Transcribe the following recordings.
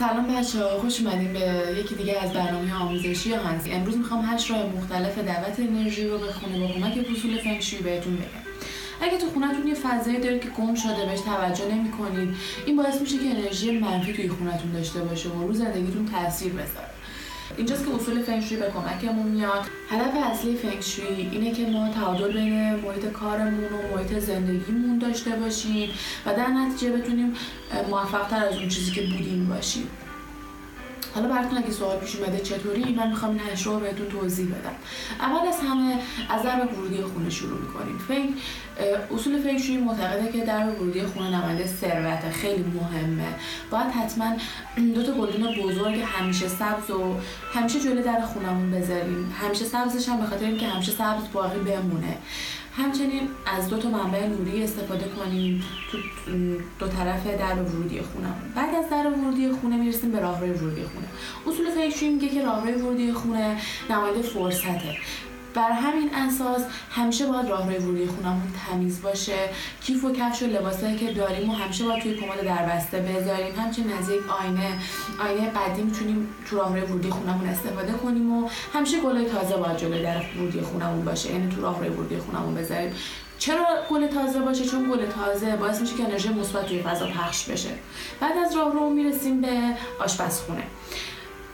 سلام بچه ها خوش اومدیم به یکی دیگه از برنامه آموزشی هنسی امروز می‌خوام هشت راه مختلف دعوت انرژی رو به خونه با کمک اصول فنگشوی بهتون بگم. اگه تو خونتون یه فضایی دارید که گم شده بهش توجه نمی کنید این باعث میشه که انرژی منفی توی خونتون داشته باشه و رو زندگیتون تاثیر بذاره. اینجاست که اصول فنگشوی به کمکمون میاد. هدف اصلی فنگشوی اینه که ما تعادل بین محیط کارمون و محیط زندگیمون داشته باشیم و در نتیجه بتونیم موفقتر از اون چیزی که بودیم باشیم. حالا براتون اگه سوال پیش اومده چطوری من می‌خوام این هشت رو بهتون توضیح بدم. اول از همه از درب ورودی خونه شروع می‌کنیم. فکر اصول فکری معتقده که درب ورودی خونه نماینده ثروت خیلی مهمه. باید حتما دو تا گلدون بزرگ همیشه سبز و همیشه جلوی در خونمون بذاریم. همیشه سبزش هم به خاطر اینکه همیشه سبز باقی بمونه. همچنین از دو تا منبع نوری استفاده کنیم تو دو طرف در ورودی خونه بعد از در ورودی خونه می‌رسیم به راهروی ورودی خونه. اصول فکری میگه که راهروی ورودی خونه نماینده فرصته. بر همین اساس همیشه باید راهروی ورودی خونمون تمیز باشه. کیف و کفش و لباسایی که داریم و همیشه باید توی کمد دربسته بذاریم. همچنین از یک آینه آینه قدیم می‌تونیم تو راهروی ورودی خونمون استفاده کنیم و همیشه گلای تازه باید جلوی در ورودی خونمون باشه. یعنی تو راهروی ورودی خونمون بذاریم. چرا گل تازه باشه؟ چون گل تازه باعث میشه که انرژی مثبت توی فضا پخش بشه. بعد از راه رو می‌رسیم به آشپزخونه.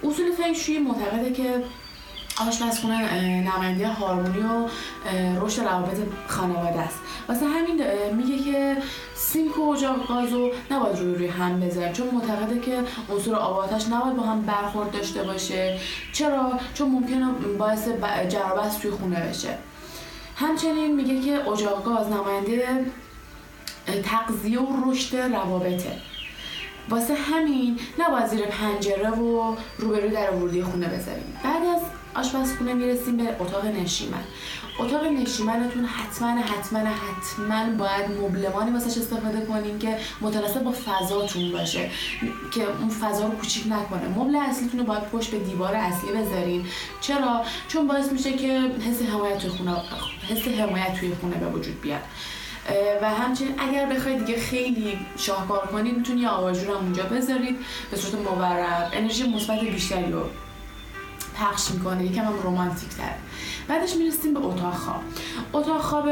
اصول فنگ معتقده که آشپزخونه نماینده هارمونی و رشد روابط خانواده است. واسه همین میگه که سینک و اجاق گازو نباید روی روی هم بذاریم. چون معتقده که عنصر آب نباید با هم برخورد داشته باشه. چرا؟ چون ممکنه باعث جرابست توی خونه بشه. همچنین میگه که اجاق گاز نماینده تغذیه و رشد روابطه. واسه همین نباید زیر پنجره و روبروی در ورودی خونه بذاریم. بعد از آشپزخونه می‌رسیم به اتاق نشیمن. اتاق نشیمنتون حتما حتما حتما باید مبلمانی واسش استفاده کنین که متناسب با فضاتون باشه که اون فضا رو کوچیک نکنه. مبل اصلیتون رو باید پشت به دیوار اصلی بذارین. چرا؟ چون باعث میشه که حس حمایت توی خونه حس حمایت توی خونه به وجود بیاد. و همچنین اگر بخواید دیگه خیلی شاهکار کنید می‌تونید یه آواژور هم اونجا بذارید. به صورت مورب انرژی مثبت بیشتری رو پخش می‌کنه. یکم هم رومانتیک تر بعدش می‌رسیم به اتاق خواب. اتاق خواب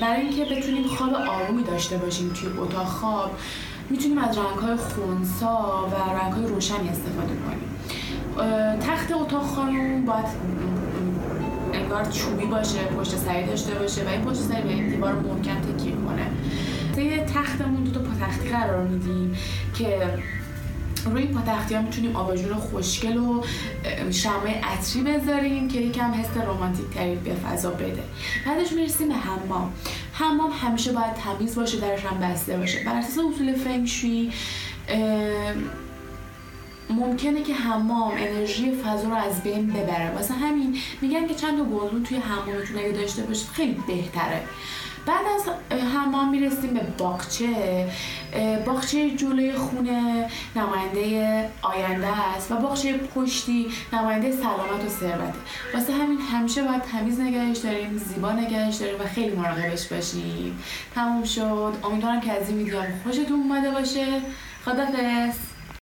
برای اینکه بتونیم خواب آرومی داشته باشیم توی اتاق خواب می‌تونیم از رنگ های خونسا و رنگ های روشنی استفاده کنیم. تخت اتاق خوابمون باید انگار چوبی باشه پشت سری داشته باشه و این پشت سری به این دیوار محکم تکیه کنه. طی تختمون دو تا پاتختی قرار میدیم که روی پاتختی ها می‌تونیم آباژور خوشگل و شمع عطری بذاریم که یکم حس رومانتیک تری به فضا بده. بعدش می‌رسیم به حمام. حمام همیشه باید تمیز باشه درش هم بسته باشه. بر اساس اصول فنگشوی ممکنه که حمام انرژی فضا رو از بین ببره. واسه همین میگن که چند تا گلدون توی حمامتون اگه داشته باشید خیلی بهتره. بعد از حمام می‌رسیم به باغچه. باغچه جلوی خونه نماینده آینده است و باغچه پشتی نماینده سلامت و ثروته. واسه همین همیشه باید تمیز نگهش داریم زیبا نگهش داریم و خیلی مراقبش باشیم. تموم شد. امیدوارم که از این ویدیو خوشتون اومده باشه. خدافظ